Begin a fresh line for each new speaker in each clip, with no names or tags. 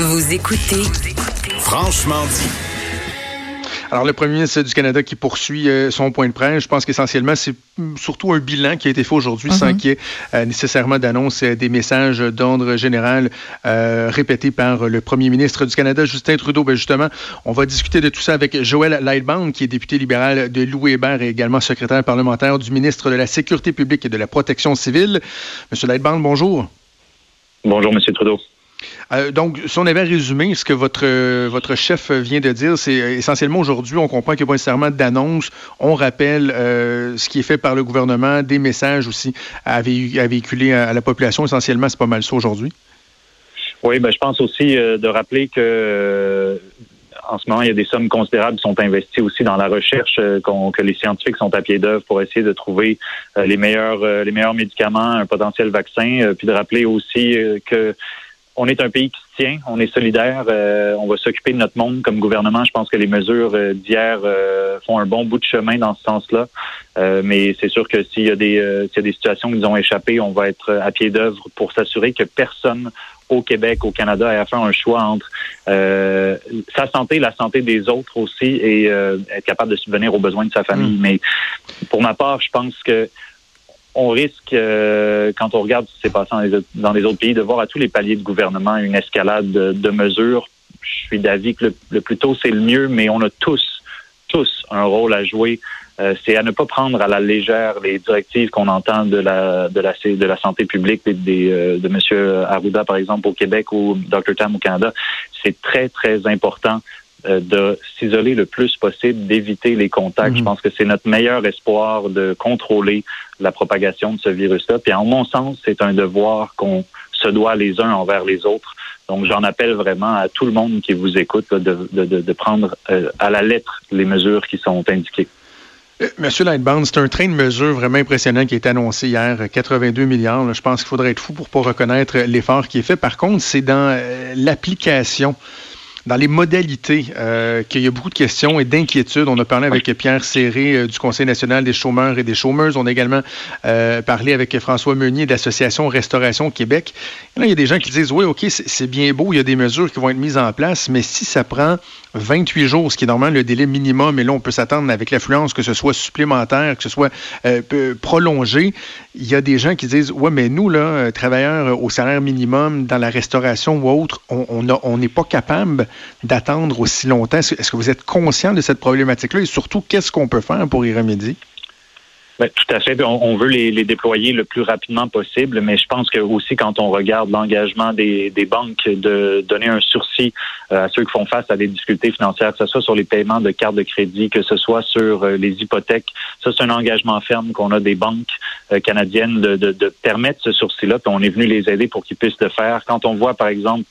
Vous écoutez
Franchement dit.
Alors, le premier ministre du Canada qui poursuit euh, son point de presse, je pense qu'essentiellement, c'est surtout un bilan qui a été fait aujourd'hui sans qu'il y ait euh, nécessairement d'annonce euh, des messages d'ordre général répétés par le premier ministre du Canada, Justin Trudeau. Ben justement, on va discuter de tout ça avec Joël Lightbound, qui est député libéral de Louis Hébert et également secrétaire parlementaire du ministre de la Sécurité publique et de la Protection civile. Monsieur Lightbound, bonjour.
Bonjour, Monsieur Trudeau.
Euh, donc, si on avait résumé ce que votre, euh, votre chef vient de dire, c'est euh, essentiellement aujourd'hui, on comprend qu'il n'y a pas nécessairement d'annonce. On rappelle ce qui est fait par le gouvernement, des messages aussi à, véhiculer à, la population. Essentiellement, c'est pas mal ça aujourd'hui.
Oui, ben, je pense aussi de rappeler que en ce moment, il y a des sommes considérables qui sont investies aussi dans la recherche, que les scientifiques sont à pied d'œuvre pour essayer de trouver les meilleurs les meilleurs médicaments, un potentiel vaccin, puis de rappeler aussi que on est un pays qui se tient, on est solidaire, euh, on va s'occuper de notre monde comme gouvernement. Je pense que les mesures euh, d'hier euh, font un bon bout de chemin dans ce sens-là. mais c'est sûr que s'il y, a des, s'il y a des situations qui nous ont échappé, on va être à pied d'œuvre pour s'assurer que personne au Québec, au Canada, ait à faire un choix entre sa santé, la santé des autres aussi, et être capable de subvenir aux besoins de sa famille. Mm. Mais pour ma part, je pense que on risque, euh, quand on regarde ce qui s'est passé dans les, autres pays, de voir à tous les paliers de gouvernement une escalade de, mesures. Je suis d'avis que le, plus tôt, c'est le mieux, mais on a tous, tous un rôle à jouer. Euh, c'est à ne pas prendre à la légère les directives qu'on entend de la de la de la santé publique euh, de M. Arruda, par exemple, au Québec ou Dr. Tam au Canada. C'est très, très important de s'isoler le plus possible, d'éviter les contacts. Je mhm. pense que c'est notre meilleur espoir de contrôler la propagation de ce virus-là. Puis en mon sens, c'est un devoir qu'on se doit les uns envers les autres. Donc j'en appelle vraiment à tout le monde qui vous écoute de, de, de, prendre euh, à la lettre les mesures qui sont indiquées.
Euh, Monsieur Lightbound, c'est un train de mesures vraiment impressionnant qui a été annoncé hier, 82 milliards. Je pense qu'il faudrait être fou pour pas reconnaître l'effort qui est fait. Par contre, c'est dans l'application dans les modalités, euh, qu'il y a beaucoup de questions et d'inquiétudes. On a parlé avec Pierre Serré euh, du Conseil national des chômeurs et des chômeuses. On a également euh, parlé avec François Meunier de l'Association Restauration Québec. là, il y a des gens qui disent, oui, OK, c'est bien beau, il y a des mesures qui vont être mises en place, mais si ça prend 28 jours, ce qui est normalement le délai minimum, et là, on peut s'attendre avec l'affluence que ce soit supplémentaire, que ce soit prolongé. Il y a des gens qui disent Ouais, mais nous, là, travailleurs au salaire minimum dans la restauration ou autre, on n'est on pas capable d'attendre aussi longtemps? Est-ce que vous êtes conscient de cette problématique-là? Et surtout, qu'est-ce qu'on peut faire pour y remédier?
Ben, tout à fait. On, veut les, déployer le plus rapidement possible, mais je pense que aussi quand on regarde l'engagement des, banques de donner un sursis euh, à ceux qui font face à des difficultés financières, que ce soit sur les paiements de cartes de crédit, que ce soit sur euh, les hypothèques, ça c'est un engagement ferme qu'on a des banques euh, canadiennes de, de, permettre ce sursis-là. Puis on est venu les aider pour qu'ils puissent le faire. Quand on voit par exemple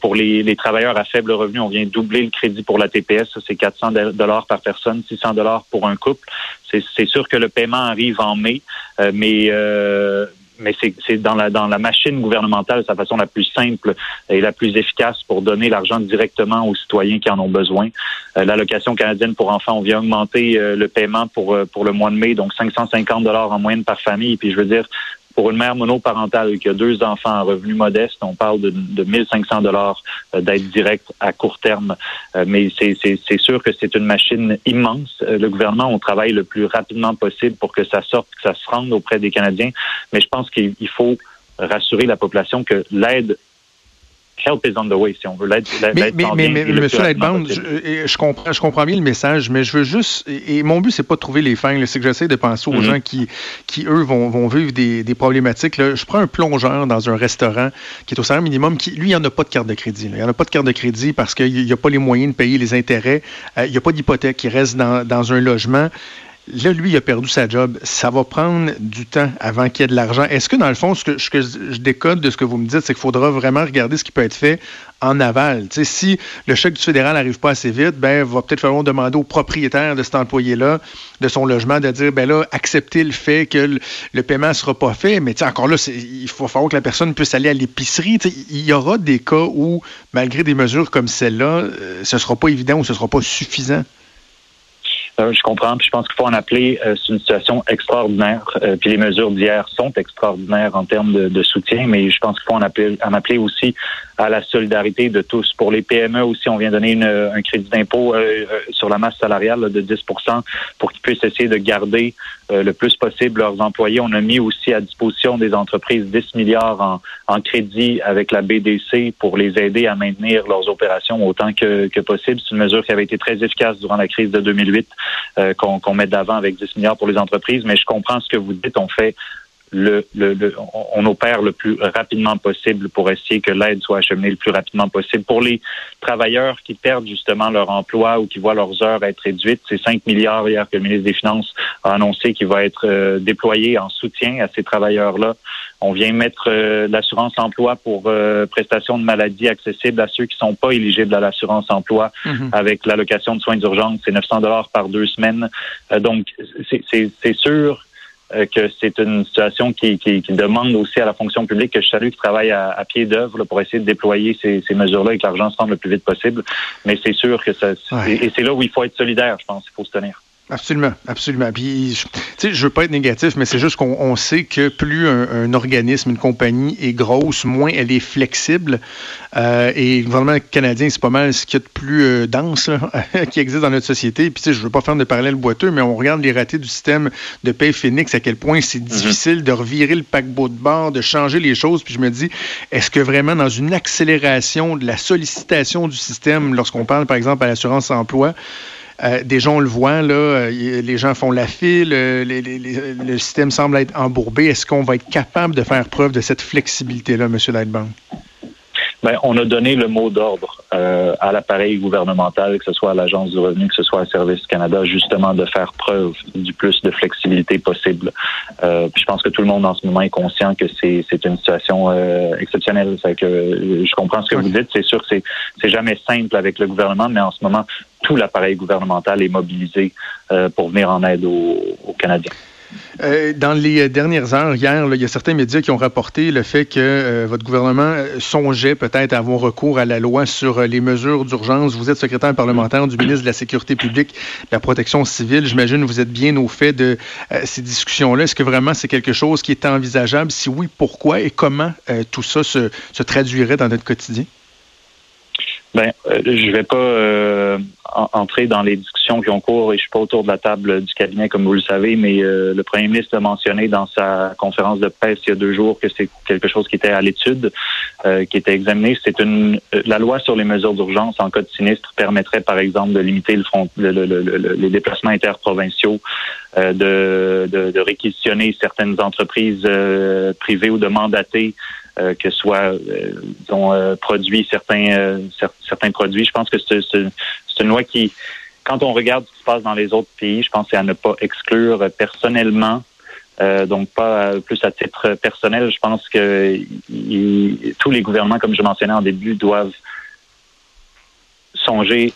pour les, les travailleurs à faible revenu, on vient doubler le crédit pour la TPS, c'est 400 dollars par personne, 600 dollars pour un couple. C'est sûr que le paiement arrive en mai, euh, mais euh, mais c'est dans la dans la machine gouvernementale sa façon la plus simple et la plus efficace pour donner l'argent directement aux citoyens qui en ont besoin. Euh, L'allocation canadienne pour enfants, on vient augmenter le paiement pour pour le mois de mai, donc 550 dollars en moyenne par famille. Puis je veux dire, pour une mère monoparentale qui a deux enfants à revenus modestes, on parle de, de 1500 dollars euh, d'aide directe à court terme. Euh, mais c'est sûr que c'est une machine immense. Euh, le gouvernement, on travaille le plus rapidement possible pour que ça sorte, que ça se rende auprès des Canadiens. Mais je pense qu'il faut rassurer la population que l'aide help is on the way, si on veut. L'aide,
mais, mais, mais, mais Monsieur Lightbound, je, je, comprends, je comprends bien le message, mais je veux juste, et, mon but, c'est pas de trouver les fins, c'est que j'essaie de penser aux mm-hmm. gens qui, qui eux, vont, vont vivre des, des problématiques. Là. Je prends un plongeur dans un restaurant qui est au salaire minimum, qui, lui, il en a pas de carte de crédit. Là. Il en a pas de carte de crédit parce qu'il n'y a pas les moyens de payer les intérêts. Euh, il n'y a pas d'hypothèque. Il reste dans, dans un logement. Là, lui, il a perdu sa job. Ça va prendre du temps avant qu'il y ait de l'argent. Est-ce que, dans le fond, ce que, je décode de ce que vous me dites, c'est qu'il faudra vraiment regarder ce qui peut être fait en aval? si le chèque du fédéral n'arrive pas assez vite, ben, va peut-être falloir demander au propriétaire de cet employé-là, de son logement, de dire, ben là, accepter le fait que le, paiement ne sera pas fait. Mais encore là, il faut falloir que la personne puisse aller à l'épicerie. Il y aura des cas où, malgré des mesures comme celle-là, euh, ce ne sera pas évident ou ce ne sera pas suffisant.
Euh, je comprends, puis je pense qu'il faut en appeler. Euh, c'est une situation extraordinaire. Euh, puis les mesures d'hier sont extraordinaires en termes de, soutien, mais je pense qu'il faut en appeler, en appeler aussi à la solidarité de tous. Pour les PME aussi, on vient donner un crédit d'impôt sur la masse salariale de 10% pour qu'ils puissent essayer de garder le plus possible leurs employés. On a mis aussi à disposition des entreprises 10 milliards en, en crédit avec la BDC pour les aider à maintenir leurs opérations autant que, que possible. C'est une mesure qui avait été très efficace durant la crise de 2008 euh, qu'on met d'avant avec 10 milliards pour les entreprises. Mais je comprends ce que vous dites. On fait le, le, on opère le plus rapidement possible pour essayer que l'aide soit acheminée le plus rapidement possible. Pour les travailleurs qui perdent justement leur emploi ou qui voient leurs heures être réduites, c'est 5 milliards hier que le ministre des Finances a annoncé qu'il va être euh, déployé en soutien à ces travailleurs-là. On vient mettre euh, l'assurance emploi pour euh, prestation de maladie accessible à ceux qui sont pas éligibles à l'assurance emploi mhm. avec l'allocation de soins d'urgence. C'est 900 dollars par deux semaines. donc, c'est sûr que c'est une situation qui, qui, qui, demande aussi à la fonction publique que je salue qui travaille à, à pied d'œuvre pour essayer de déployer ces, ces mesures-là et que l'argent se rende le plus vite possible. Mais c'est sûr que ça, et c'est là où il faut être solidaire, je pense, il faut se tenir.
Absolument, absolument. Puis, tu sais, je veux pas être négatif, mais c'est juste qu'on sait que plus un, organisme, une compagnie est grosse, moins elle est flexible. Euh, et le gouvernement canadien, c'est pas mal ce qu'il y a de plus euh, dense qui existe dans notre société. Puis, tu sais, je veux pas faire de parallèle boiteux, mais on regarde les ratés du système de paye Phoenix, à quel point c'est mhm. difficile de revirer le paquebot de bord, de changer les choses. Puis je me dis, est-ce que vraiment dans une accélération de la sollicitation du système, lorsqu'on parle, par exemple, à l'assurance emploi, euh, déjà, on le voit, là, euh, les gens font la file, euh, le système semble être embourbé. Est-ce qu'on va être capable de faire preuve de cette flexibilité-là, M. Lightbank?
Ben, on a donné le mot d'ordre euh, à l'appareil gouvernemental, que ce soit à l'Agence du revenu, que ce soit à Service Canada, justement de faire preuve du plus de flexibilité possible. Euh, puis je pense que tout le monde en ce moment est conscient que c'est, c'est une situation euh, exceptionnelle. C'est que je comprends ce que vous dites. C'est sûr que c'est, c'est jamais simple avec le gouvernement, mais en ce moment, tout l'appareil gouvernemental est mobilisé euh, pour venir en aide aux Canadiens.
Euh, dans les dernières heures, hier, il y a certains médias qui ont rapporté le fait que euh, votre gouvernement euh, songeait peut-être à avoir recours à la loi sur les mesures d'urgence. Vous êtes secrétaire parlementaire du ministre de la Sécurité publique, de la Protection civile. J'imagine que vous êtes bien au fait de ces discussions-là. Est-ce que vraiment c'est quelque chose qui est envisageable? Si oui, pourquoi et comment tout ça se, se traduirait dans notre quotidien?
Ben, euh, je vais pas euh, entrer dans les discussions qui ont cours et je suis pas autour de la table du cabinet comme vous le savez, mais euh, le premier ministre a mentionné dans sa conférence de presse il y a deux jours que c'est quelque chose qui était à l'étude, qui était examiné. C'est une la loi sur les mesures d'urgence en cas de sinistre permettrait par exemple de limiter le front, le, les déplacements interprovinciaux, de, de, de, réquisitionner certaines entreprises privées ou de mandater euh, que soit euh, euh, produit certains certains produits. Je pense que c'est une loi qui, quand on regarde ce qui se passe dans les autres pays, je pense c'est à ne pas exclure personnellement. donc pas plus à titre personnel. Je pense que tous les gouvernements, comme je mentionnais en début, doivent songer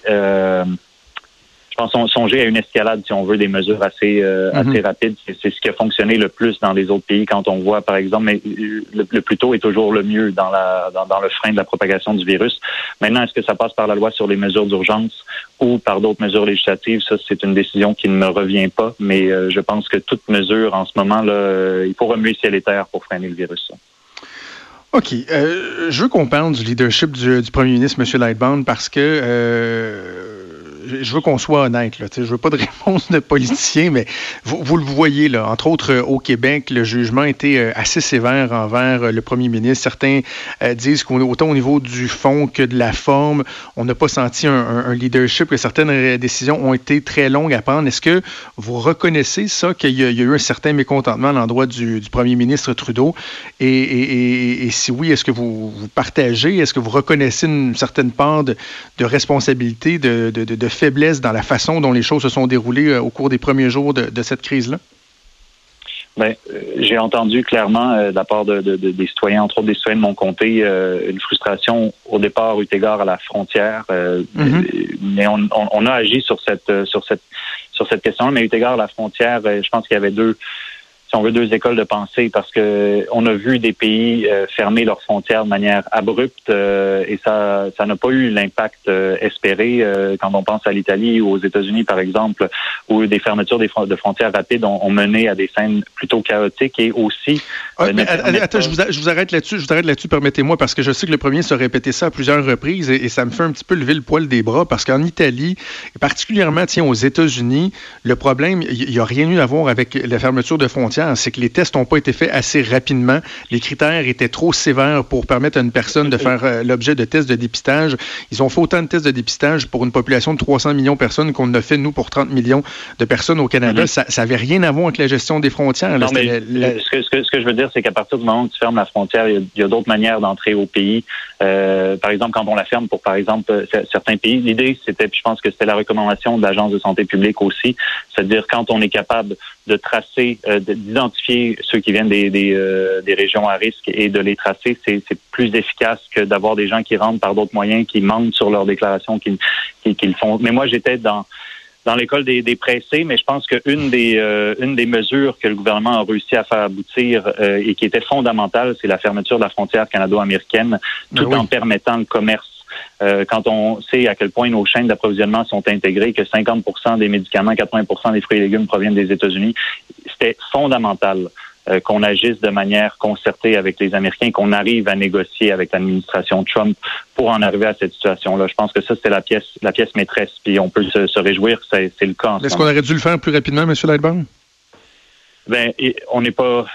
je pense, songer à une escalade, si on veut, des mesures assez euh, mhm. assez rapides. C'est ce qui a fonctionné le plus dans les autres pays quand on voit, par exemple, mais le, plus tôt est toujours le mieux dans, la, dans, le frein de la propagation du virus. Maintenant, est-ce que ça passe par la loi sur les mesures d'urgence ou par d'autres mesures législatives? Ça, c'est une décision qui ne me revient pas, mais euh, je pense que toute mesure en ce moment, là, euh, il faut remuer ciel et terre pour freiner le virus.
OK. je veux qu'on parle du leadership du, premier ministre, M. Lightbound, parce que je veux qu'on soit honnête. Je veux pas de réponse de politicien, mais vous, le voyez, là, entre autres euh, au Québec, le jugement été euh, assez sévère envers euh, le premier ministre. Certains disent qu'autant au niveau du fond que de la forme, on n'a pas senti un, leadership, que certaines décisions ont été très longues à prendre. Est-ce que vous reconnaissez ça, qu'il y, a eu un certain mécontentement à l'endroit du, premier ministre Trudeau? Et, si oui, est-ce que vous, partagez, est-ce que vous reconnaissez une certaine part de, responsabilité, de faiblesse dans la façon dont les choses se sont déroulées euh, au cours des premiers jours de, cette crise-là?
Ben, euh, j'ai entendu clairement euh, de la part de, des citoyens, entre autres des citoyens de mon comté, une frustration au départ eu égard à la frontière. Mm-hmm. Mais on, a agi sur cette sur cette sur cette question, mais eu égard à la frontière, je pense qu'il y avait deux si on veut, deux écoles de pensée parce que on a vu des pays euh, fermer leurs frontières de manière abrupte euh, et ça ça n'a pas eu l'impact euh, espéré quand on pense à l'Italie ou aux États-Unis par exemple où des fermetures des de frontières rapides ont, mené à des scènes plutôt chaotiques et aussi
attends, je vous, arrête là-dessus, je vous arrête là-dessus, permettez-moi parce que je sais que le premier se répétait ça à plusieurs reprises et, ça me fait un petit peu lever le poil des bras parce qu'en Italie et particulièrement tiens aux États-Unis, le problème il n'y a rien eu à voir avec la fermeture de frontières, c'est que les tests n'ont pas été faits assez rapidement. Les critères étaient trop sévères pour permettre à une personne de faire euh, l'objet de tests de dépistage. Ils ont fait autant de tests de dépistage pour une population de 300 millions de personnes qu'on a fait, nous, pour 30 millions de personnes au Canada. Mhm. Ça n'avait rien à voir avec la gestion des frontières.
Non, mais ce, que, ce, que, je veux dire, c'est qu'à partir du moment où tu fermes la frontière, il y a, d'autres manières d'entrer au pays. Euh, par exemple, quand on la ferme pour, par exemple, euh, certains pays, l'idée, c'était, je pense que c'était la recommandation de l'Agence de santé publique aussi, c'est-à-dire quand on est capable de tracer, euh, d'identifier ceux qui viennent des, des, euh, des, régions à risque et de les tracer, c'est plus efficace que d'avoir des gens qui rentrent par d'autres moyens, qui mentent sur leurs déclarations, qui, qui, le font. Mais moi, j'étais dans dans l'école des, des, pressés, mais je pense qu'une des euh, une des mesures que le gouvernement a réussi à faire aboutir et qui était fondamentale, c'est la fermeture de la frontière canado-américaine, ben tout en permettant le commerce euh, quand on sait à quel point nos chaînes d'approvisionnement sont intégrées, que 50% des médicaments, 80% des fruits et légumes proviennent des États-Unis, c'était fondamental euh, qu'on agisse de manière concertée avec les Américains, qu'on arrive à négocier avec l'administration Trump pour en arriver à cette situation-là. Je pense que ça, c'était la pièce, la pièce maîtresse, puis on peut se, réjouir que c'est le cas.
Est-ce qu'on aurait dû le faire plus rapidement, M. Lightburn?
Ben, on n'est pas.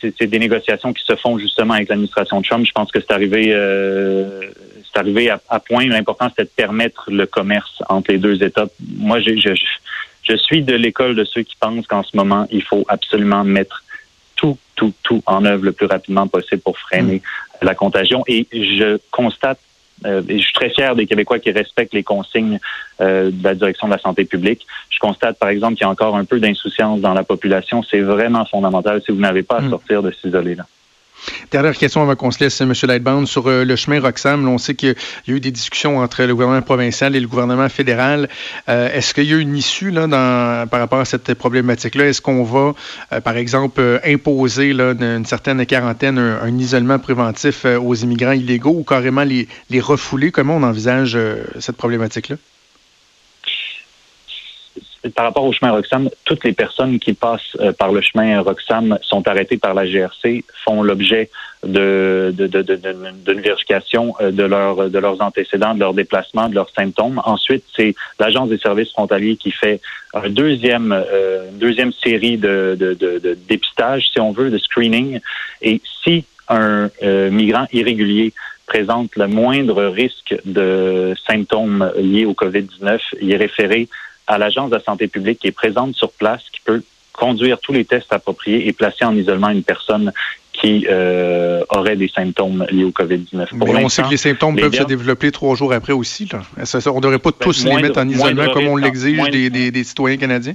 C'est des négociations qui se font justement avec l'administration Trump. Je pense que c'est arrivé, euh, c'est arrivé à, point. L'important c'était de permettre le commerce entre les deux États. Moi, je, je suis de l'école de ceux qui pensent qu'en ce moment, il faut absolument mettre tout, tout, tout en œuvre le plus rapidement possible pour freiner mm. la contagion. Et je constate euh, et je suis très fier des Québécois qui respectent les consignes euh, de la direction de la santé publique. Je constate, par exemple, qu'il y a encore un peu d'insouciance dans la population. C'est vraiment fondamental si vous n'avez pas à hmm. sortir de s'isoler là.
Dernière question avant qu'on se laisse, M. Lightbound, sur euh, le chemin Roxham. on sait qu'il y a eu des discussions entre le gouvernement provincial et le gouvernement fédéral. Euh, est-ce qu'il y a une issue là, dans, par rapport à cette problématique-là? Est-ce qu'on va, euh, par exemple, imposer là, une certaine quarantaine, un, isolement préventif aux immigrants illégaux ou carrément les, les refouler? Comment on envisage cette problématique-là?
Par rapport au chemin Roxham, toutes les personnes qui passent euh, par le chemin Roxham sont arrêtées par la GRC, font l'objet de, d'une vérification euh, de, de leurs antécédents, de leurs déplacements, de leurs symptômes. Ensuite, c'est l'Agence des services frontaliers qui fait un deuxième, euh, une deuxième série de, de, dépistage, si on veut, de screening. Et si un migrant irrégulier présente le moindre risque de symptômes liés au COVID-19, il est référé à l'Agence de la santé publique qui est présente sur place, qui peut conduire tous les tests appropriés et placer en isolement une personne qui euh, aurait des symptômes liés au COVID-19.
on sait que les symptômes peuvent se développer trois jours après aussi. Là. on ne devrait pas ben, tous les mettre en isolement comme on l'exige des, citoyens canadiens?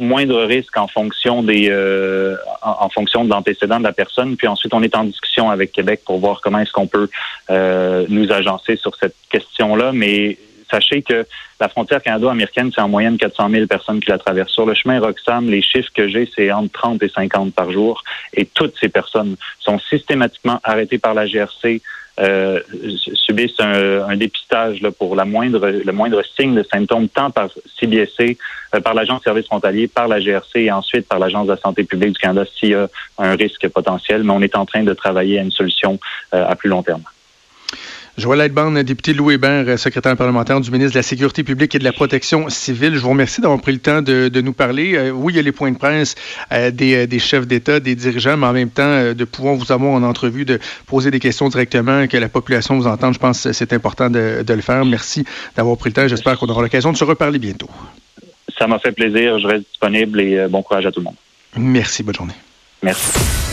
moindre risque en fonction des euh, en, fonction de l'antécédent de la personne. Puis ensuite, on est en discussion avec Québec pour voir comment est-ce qu'on peut euh, nous agencer sur cette question-là. Mais sachez que la frontière canado-américaine, c'est en moyenne 400 000 personnes qui la traversent. Sur le chemin Roxham, les chiffres que j'ai, c'est entre 30 et 50 par jour. Et toutes ces personnes sont systématiquement arrêtées par la GRC, euh, subissent un, dépistage pour la moindre, le moindre signe de symptômes, tant par CBSC, euh, par l'Agence de services frontaliers, par la GRC et ensuite par l'Agence de la santé publique du Canada s'il y a un risque potentiel. Mais on est en train de travailler à une solution euh, à plus long terme.
Joël Lightbound, député Louis Hébert, secrétaire parlementaire du ministre de la Sécurité publique et de la Protection civile. Je vous remercie d'avoir pris le temps de, nous parler. Euh, oui, il y a les points de presse euh, euh, des, chefs d'État, des dirigeants, mais en même temps, de pouvoir vous avoir en entrevue, de poser des questions directement, que la population vous entende. Je pense que c'est important de, le faire. Merci d'avoir pris le temps. J'espère qu'on aura l'occasion de se reparler bientôt.
Ça m'a fait plaisir. Je reste disponible et bon courage à tout le monde.
Merci. Bonne journée.
Merci.